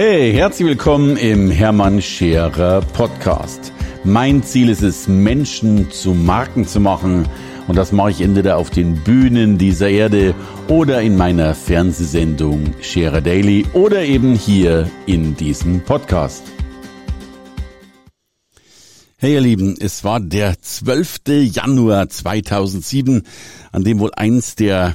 Hey, herzlich willkommen im Hermann Scherer Podcast. Mein Ziel ist es, Menschen zu Marken zu machen. Und das mache ich entweder auf den Bühnen dieser Erde oder in meiner Fernsehsendung Scherer Daily oder eben hier in diesem Podcast. Hey ihr Lieben, es war der 12. Januar 2007, an dem wohl eins der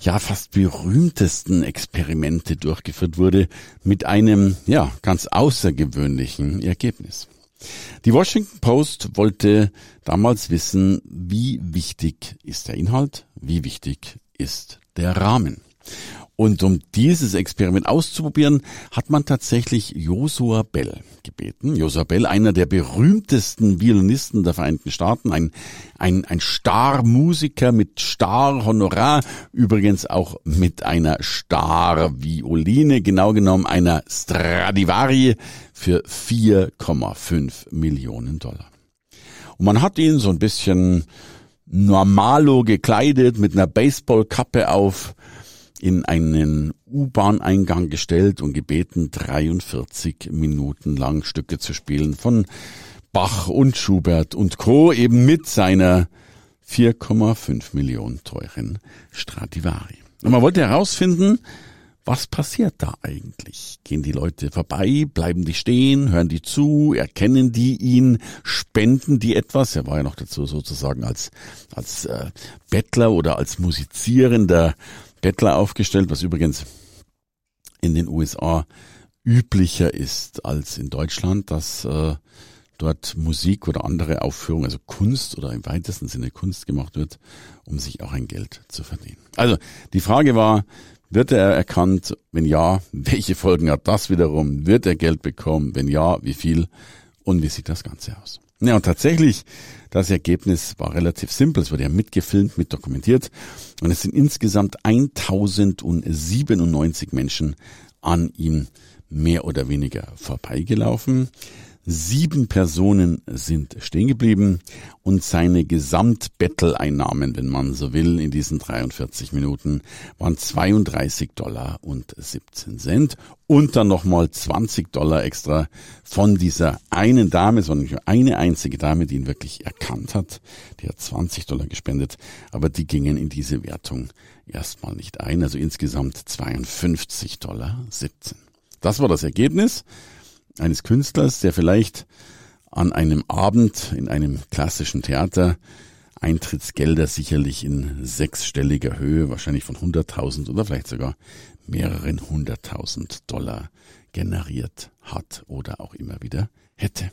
ja fast berühmtesten Experimente durchgeführt wurde mit einem ja ganz außergewöhnlichen Ergebnis. Die Washington Post wollte damals wissen, wie wichtig ist der Inhalt, wie wichtig ist der Rahmen. Und um dieses Experiment auszuprobieren, hat man tatsächlich Joshua Bell gebeten. Joshua Bell, einer der berühmtesten Violinisten der Vereinigten Staaten, ein, ein, ein Star-Musiker mit Star-Honorar, übrigens auch mit einer Star-Violine, genau genommen einer Stradivari für 4,5 Millionen Dollar. Und man hat ihn so ein bisschen normalo gekleidet, mit einer Baseballkappe auf, in einen U-Bahn-Eingang gestellt und gebeten, 43 Minuten lang Stücke zu spielen von Bach und Schubert und Co. eben mit seiner 4,5 Millionen teuren Stradivari. Und man wollte herausfinden, was passiert da eigentlich? Gehen die Leute vorbei, bleiben die stehen, hören die zu, erkennen die ihn, spenden die etwas? Er war ja noch dazu sozusagen als, als äh, Bettler oder als musizierender Bettler aufgestellt, was übrigens in den USA üblicher ist als in Deutschland, dass äh, dort Musik oder andere Aufführungen, also Kunst oder im weitesten Sinne Kunst gemacht wird, um sich auch ein Geld zu verdienen. Also die Frage war, wird er erkannt? Wenn ja, welche Folgen hat das wiederum? Wird er Geld bekommen? Wenn ja, wie viel? Und wie sieht das Ganze aus? Ja, und tatsächlich, das Ergebnis war relativ simpel. Es wurde ja mitgefilmt, mit dokumentiert. Und es sind insgesamt 1097 Menschen an ihm mehr oder weniger vorbeigelaufen. Sieben Personen sind stehen geblieben und seine Gesamtbetteleinnahmen, wenn man so will, in diesen 43 Minuten waren 32 Dollar und 17 Cent und dann nochmal 20 Dollar extra von dieser einen Dame, sondern nicht nur eine einzige Dame, die ihn wirklich erkannt hat. Die hat 20 Dollar gespendet, aber die gingen in diese Wertung erstmal nicht ein, also insgesamt 52 Dollar 17. Das war das Ergebnis eines Künstlers, der vielleicht an einem Abend in einem klassischen Theater Eintrittsgelder sicherlich in sechsstelliger Höhe, wahrscheinlich von 100.000 oder vielleicht sogar mehreren hunderttausend Dollar generiert hat oder auch immer wieder hätte.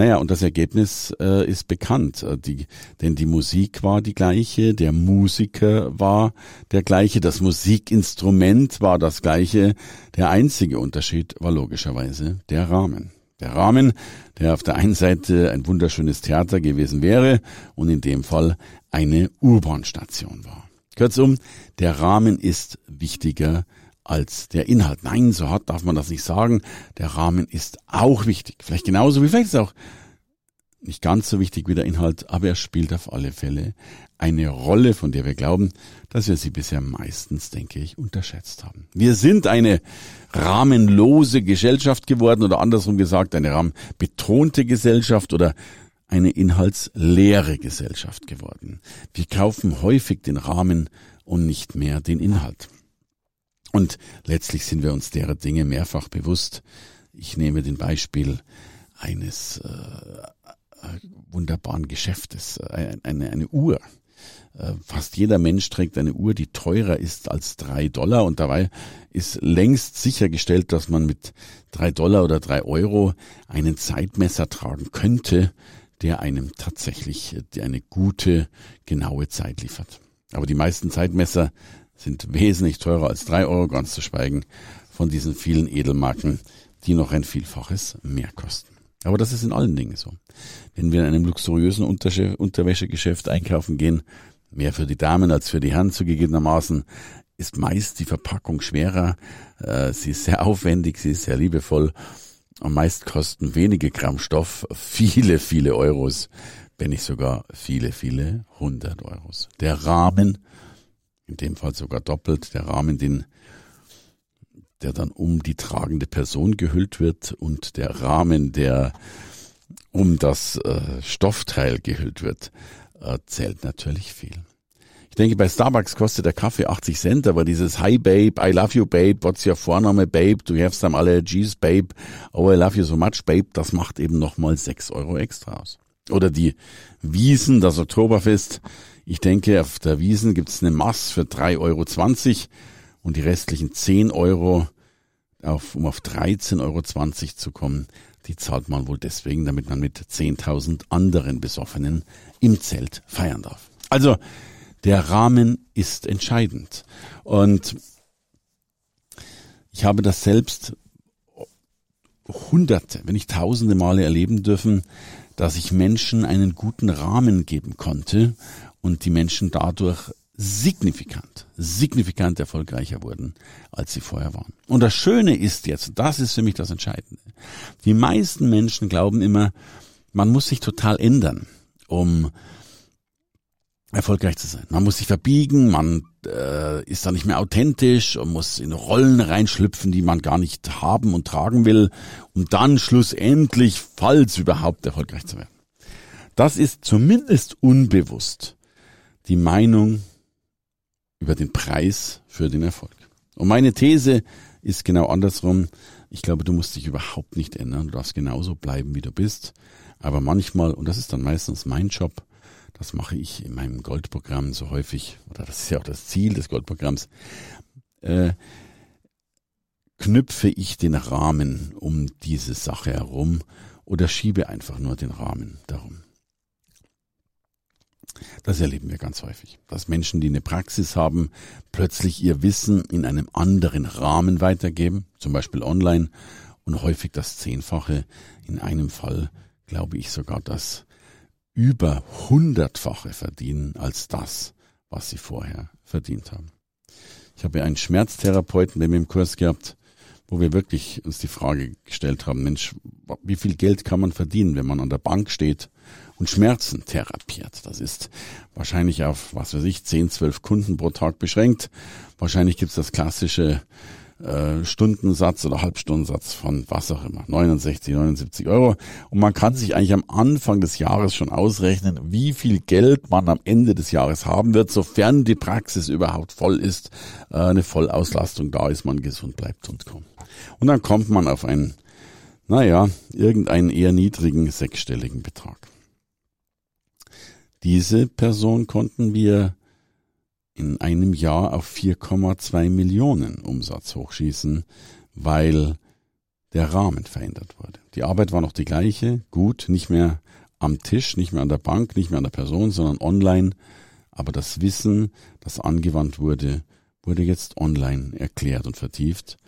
Naja, und das Ergebnis äh, ist bekannt. Äh, die, denn die Musik war die gleiche, der Musiker war der gleiche, das Musikinstrument war das gleiche. Der einzige Unterschied war logischerweise der Rahmen. Der Rahmen, der auf der einen Seite ein wunderschönes Theater gewesen wäre und in dem Fall eine U-Bahn-Station war. Kurzum, der Rahmen ist wichtiger als der Inhalt. Nein, so hart darf man das nicht sagen. Der Rahmen ist auch wichtig. Vielleicht genauso wie vielleicht ist auch nicht ganz so wichtig wie der Inhalt, aber er spielt auf alle Fälle eine Rolle, von der wir glauben, dass wir sie bisher meistens, denke ich, unterschätzt haben. Wir sind eine rahmenlose Gesellschaft geworden oder andersrum gesagt, eine rahmenbetonte Gesellschaft oder eine inhaltsleere Gesellschaft geworden. Wir kaufen häufig den Rahmen und nicht mehr den Inhalt. Und letztlich sind wir uns derer Dinge mehrfach bewusst. Ich nehme den Beispiel eines äh, äh wunderbaren Geschäftes, äh, eine, eine Uhr. Äh, fast jeder Mensch trägt eine Uhr, die teurer ist als drei Dollar und dabei ist längst sichergestellt, dass man mit drei Dollar oder drei Euro einen Zeitmesser tragen könnte, der einem tatsächlich eine gute, genaue Zeit liefert. Aber die meisten Zeitmesser sind wesentlich teurer als drei Euro, ganz zu schweigen von diesen vielen Edelmarken, die noch ein Vielfaches mehr kosten. Aber das ist in allen Dingen so. Wenn wir in einem luxuriösen Unterwäschegeschäft einkaufen gehen, mehr für die Damen als für die Herren zugegebenermaßen, ist meist die Verpackung schwerer, äh, sie ist sehr aufwendig, sie ist sehr liebevoll und meist kosten wenige Gramm Stoff viele, viele Euros, wenn nicht sogar viele, viele hundert Euros. Der Rahmen in dem Fall sogar doppelt, der Rahmen, den der dann um die tragende Person gehüllt wird und der Rahmen, der um das äh, Stoffteil gehüllt wird, äh, zählt natürlich viel. Ich denke, bei Starbucks kostet der Kaffee 80 Cent, aber dieses Hi Babe, I love you Babe, what's your Vorname Babe, do you have some allergies Babe, oh I love you so much Babe, das macht eben nochmal 6 Euro extra aus. Oder die Wiesen, das Oktoberfest. Ich denke, auf der Wiesen gibt's eine Mass für 3,20 Euro und die restlichen 10 Euro, auf, um auf 13,20 Euro zu kommen, die zahlt man wohl deswegen, damit man mit 10.000 anderen Besoffenen im Zelt feiern darf. Also, der Rahmen ist entscheidend. Und ich habe das selbst hunderte, wenn nicht tausende Male erleben dürfen, dass ich Menschen einen guten Rahmen geben konnte und die Menschen dadurch signifikant, signifikant erfolgreicher wurden, als sie vorher waren. Und das Schöne ist jetzt, das ist für mich das Entscheidende, die meisten Menschen glauben immer, man muss sich total ändern, um erfolgreich zu sein. Man muss sich verbiegen, man äh, ist da nicht mehr authentisch und muss in Rollen reinschlüpfen, die man gar nicht haben und tragen will, um dann schlussendlich, falls überhaupt, erfolgreich zu werden. Das ist zumindest unbewusst die Meinung über den Preis für den Erfolg. Und meine These ist genau andersrum. Ich glaube, du musst dich überhaupt nicht ändern. Du darfst genauso bleiben, wie du bist. Aber manchmal, und das ist dann meistens mein Job, das mache ich in meinem Goldprogramm so häufig, oder das ist ja auch das Ziel des Goldprogramms, äh, knüpfe ich den Rahmen um diese Sache herum oder schiebe einfach nur den Rahmen darum. Das erleben wir ganz häufig, dass Menschen, die eine Praxis haben, plötzlich ihr Wissen in einem anderen Rahmen weitergeben, zum Beispiel online, und häufig das Zehnfache, in einem Fall glaube ich sogar das über hundertfache verdienen als das, was sie vorher verdient haben. Ich habe einen Schmerztherapeuten bei mir im Kurs gehabt, wo wir wirklich uns die Frage gestellt haben, Mensch, wie viel Geld kann man verdienen, wenn man an der Bank steht und Schmerzen therapiert. Das ist wahrscheinlich auf, was weiß ich, 10, 12 Kunden pro Tag beschränkt. Wahrscheinlich gibt's das klassische äh, Stundensatz oder Halbstundensatz von was auch immer, 69, 79 Euro. Und man kann sich eigentlich am Anfang des Jahres schon ausrechnen, wie viel Geld man am Ende des Jahres haben wird, sofern die Praxis überhaupt voll ist, äh, eine Vollauslastung da ist, man gesund bleibt und kommt. Und dann kommt man auf einen, naja, irgendeinen eher niedrigen sechsstelligen Betrag. Diese Person konnten wir in einem Jahr auf 4,2 Millionen Umsatz hochschießen, weil der Rahmen verändert wurde. Die Arbeit war noch die gleiche, gut, nicht mehr am Tisch, nicht mehr an der Bank, nicht mehr an der Person, sondern online. Aber das Wissen, das angewandt wurde, wurde jetzt online erklärt und vertieft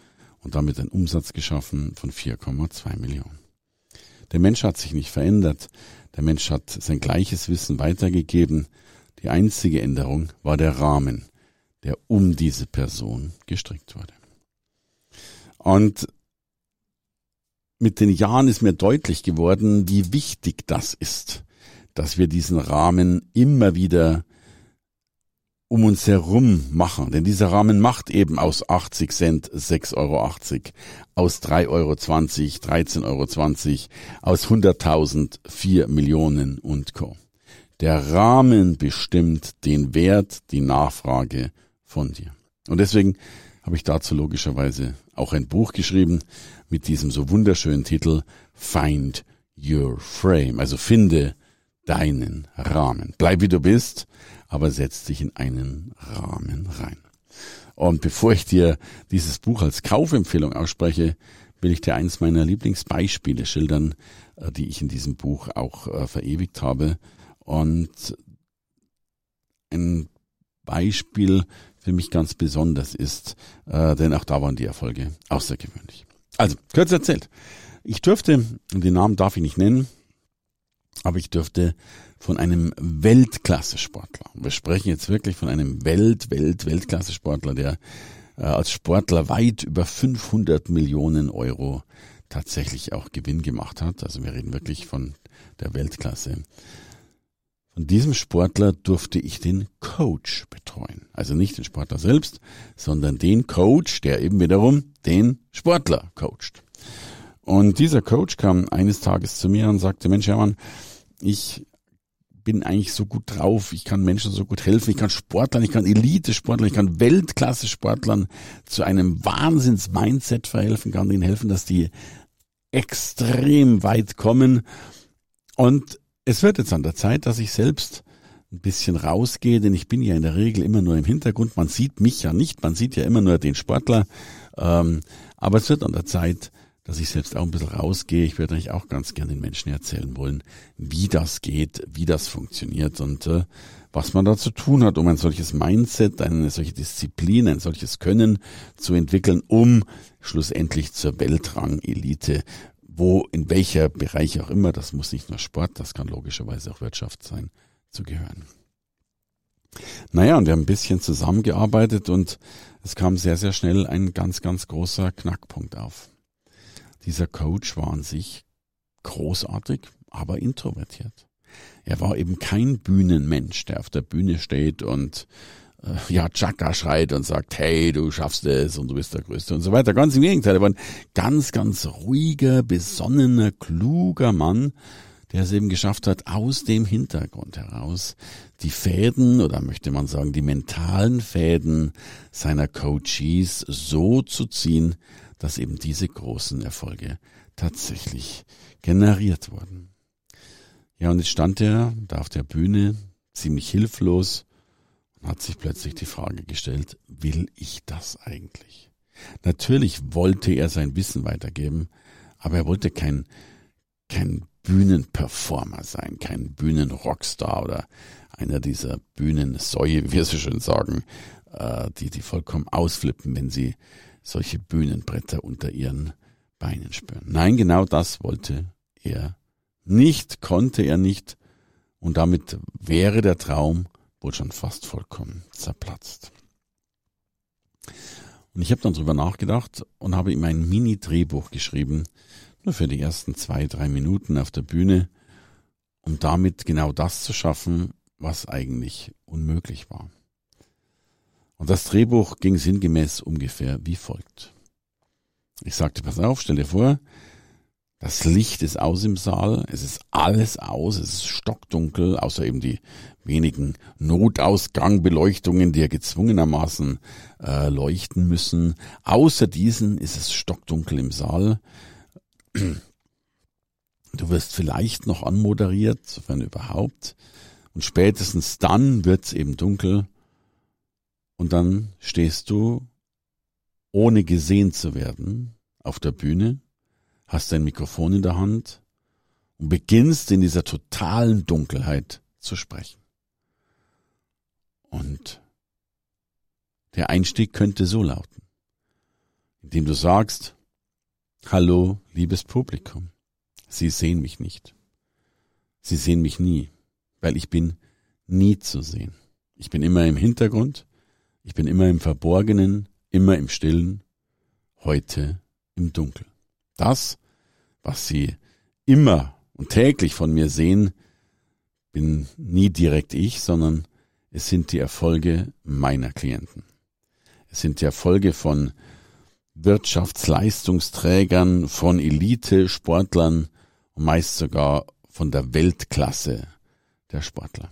und damit ein Umsatz geschaffen von 4,2 Millionen. Der Mensch hat sich nicht verändert. Der Mensch hat sein gleiches Wissen weitergegeben. Die einzige Änderung war der Rahmen, der um diese Person gestrickt wurde. Und mit den Jahren ist mir deutlich geworden, wie wichtig das ist, dass wir diesen Rahmen immer wieder um uns herum machen. Denn dieser Rahmen macht eben aus 80 Cent 6,80 Euro, aus 3,20 Euro 13,20 Euro, aus 100.000 4 Millionen und Co. Der Rahmen bestimmt den Wert, die Nachfrage von dir. Und deswegen habe ich dazu logischerweise auch ein Buch geschrieben mit diesem so wunderschönen Titel Find Your Frame. Also finde deinen Rahmen. Bleib wie du bist aber setzt dich in einen Rahmen rein. Und bevor ich dir dieses Buch als Kaufempfehlung ausspreche, will ich dir eins meiner Lieblingsbeispiele schildern, äh, die ich in diesem Buch auch äh, verewigt habe. Und ein Beispiel für mich ganz besonders ist, äh, denn auch da waren die Erfolge außergewöhnlich. Also, kurz erzählt. Ich dürfte, den Namen darf ich nicht nennen, aber ich dürfte von einem Weltklasse-Sportler. Wir sprechen jetzt wirklich von einem Welt, Welt, Weltklasse-Sportler, der äh, als Sportler weit über 500 Millionen Euro tatsächlich auch Gewinn gemacht hat. Also wir reden wirklich von der Weltklasse. Von diesem Sportler durfte ich den Coach betreuen. Also nicht den Sportler selbst, sondern den Coach, der eben wiederum den Sportler coacht. Und dieser Coach kam eines Tages zu mir und sagte, Mensch, Hermann, ich bin eigentlich so gut drauf, ich kann Menschen so gut helfen, ich kann Sportlern, ich kann Elite-Sportlern, ich kann Weltklasse-Sportlern zu einem Wahnsinns-Mindset verhelfen, kann ihnen helfen, dass die extrem weit kommen. Und es wird jetzt an der Zeit, dass ich selbst ein bisschen rausgehe, denn ich bin ja in der Regel immer nur im Hintergrund. Man sieht mich ja nicht, man sieht ja immer nur den Sportler. Ähm, aber es wird an der Zeit, dass ich selbst auch ein bisschen rausgehe. Ich würde eigentlich auch ganz gerne den Menschen erzählen wollen, wie das geht, wie das funktioniert und äh, was man da zu tun hat, um ein solches Mindset, eine solche Disziplin, ein solches Können zu entwickeln, um schlussendlich zur Weltrang-Elite, wo, in welcher Bereich auch immer, das muss nicht nur Sport, das kann logischerweise auch Wirtschaft sein, zu gehören. Naja, und wir haben ein bisschen zusammengearbeitet und es kam sehr, sehr schnell ein ganz, ganz großer Knackpunkt auf. Dieser Coach war an sich großartig, aber introvertiert. Er war eben kein Bühnenmensch, der auf der Bühne steht und äh, ja, Chaka schreit und sagt, hey, du schaffst es und du bist der Größte und so weiter. Ganz im Gegenteil, er war ein ganz, ganz ruhiger, besonnener, kluger Mann, der es eben geschafft hat, aus dem Hintergrund heraus die Fäden oder möchte man sagen, die mentalen Fäden seiner Coaches so zu ziehen, dass eben diese großen Erfolge tatsächlich generiert wurden. Ja, und jetzt stand er da auf der Bühne, ziemlich hilflos, und hat sich plötzlich die Frage gestellt, will ich das eigentlich? Natürlich wollte er sein Wissen weitergeben, aber er wollte kein, kein Bühnenperformer sein, kein Bühnenrockstar oder einer dieser Bühnensäue, wie wir so schön sagen, äh, die, die vollkommen ausflippen, wenn sie solche Bühnenbretter unter ihren Beinen spüren. Nein, genau das wollte er nicht, konnte er nicht, und damit wäre der Traum wohl schon fast vollkommen zerplatzt. Und ich habe dann drüber nachgedacht und habe ihm ein Mini-Drehbuch geschrieben, nur für die ersten zwei, drei Minuten auf der Bühne, um damit genau das zu schaffen, was eigentlich unmöglich war. Und das Drehbuch ging sinngemäß ungefähr wie folgt. Ich sagte, pass auf, stell dir vor, das Licht ist aus im Saal, es ist alles aus, es ist stockdunkel, außer eben die wenigen Notausgangbeleuchtungen, die ja gezwungenermaßen äh, leuchten müssen. Außer diesen ist es stockdunkel im Saal. Du wirst vielleicht noch anmoderiert, sofern überhaupt. Und spätestens dann wird's eben dunkel und dann stehst du, ohne gesehen zu werden, auf der Bühne, hast dein Mikrofon in der Hand und beginnst in dieser totalen Dunkelheit zu sprechen. Und der Einstieg könnte so lauten, indem du sagst, Hallo, liebes Publikum, Sie sehen mich nicht. Sie sehen mich nie, weil ich bin nie zu sehen. Ich bin immer im Hintergrund, ich bin immer im Verborgenen, immer im Stillen, heute im Dunkel. Das, was Sie immer und täglich von mir sehen, bin nie direkt ich, sondern es sind die Erfolge meiner Klienten. Es sind die Erfolge von Wirtschaftsleistungsträgern, von Elite-Sportlern und meist sogar von der Weltklasse der Sportler.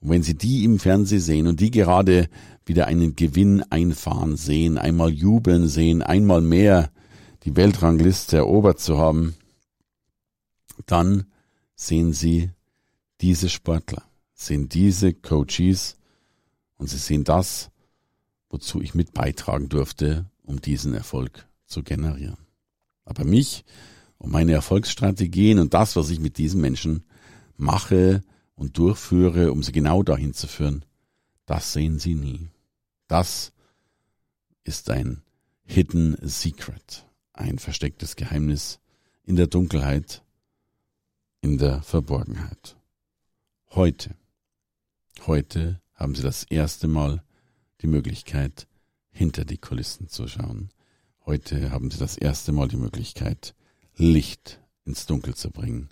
Und wenn Sie die im Fernsehen sehen und die gerade wieder einen Gewinn einfahren sehen, einmal jubeln sehen, einmal mehr die Weltrangliste erobert zu haben, dann sehen Sie diese Sportler, sehen diese Coaches und Sie sehen das, wozu ich mit beitragen durfte, um diesen Erfolg zu generieren. Aber mich und meine Erfolgsstrategien und das, was ich mit diesen Menschen mache, und durchführe, um sie genau dahin zu führen, das sehen sie nie. Das ist ein Hidden Secret, ein verstecktes Geheimnis in der Dunkelheit, in der Verborgenheit. Heute, heute haben sie das erste Mal die Möglichkeit, hinter die Kulissen zu schauen. Heute haben sie das erste Mal die Möglichkeit, Licht ins Dunkel zu bringen.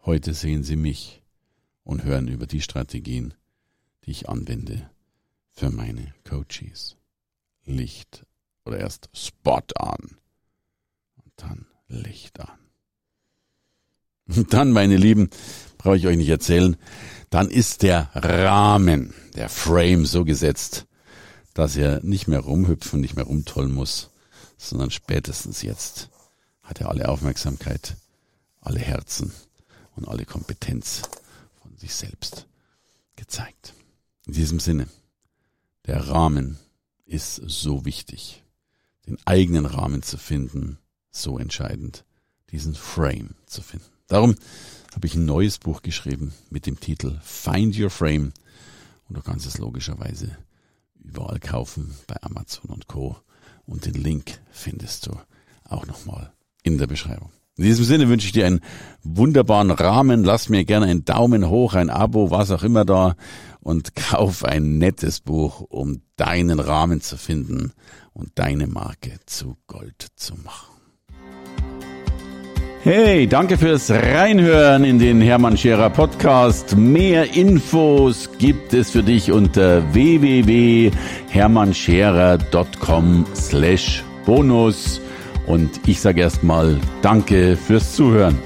Heute sehen sie mich und hören über die Strategien, die ich anwende für meine Coaches. Licht oder erst Spot an und dann Licht an. Und dann, meine Lieben, brauche ich euch nicht erzählen, dann ist der Rahmen, der Frame so gesetzt, dass er nicht mehr rumhüpfen, nicht mehr rumtollen muss, sondern spätestens jetzt hat er alle Aufmerksamkeit, alle Herzen und alle Kompetenz sich selbst gezeigt. In diesem Sinne, der Rahmen ist so wichtig. Den eigenen Rahmen zu finden, so entscheidend. Diesen Frame zu finden. Darum habe ich ein neues Buch geschrieben mit dem Titel Find Your Frame. Und du kannst es logischerweise überall kaufen bei Amazon und Co. Und den Link findest du auch nochmal in der Beschreibung. In diesem Sinne wünsche ich dir einen wunderbaren Rahmen. Lass mir gerne einen Daumen hoch, ein Abo, was auch immer da und kauf ein nettes Buch, um deinen Rahmen zu finden und deine Marke zu Gold zu machen. Hey, danke fürs Reinhören in den Hermann Scherer Podcast. Mehr Infos gibt es für dich unter www.hermannscherer.com slash bonus. Und ich sage erstmal Danke fürs Zuhören.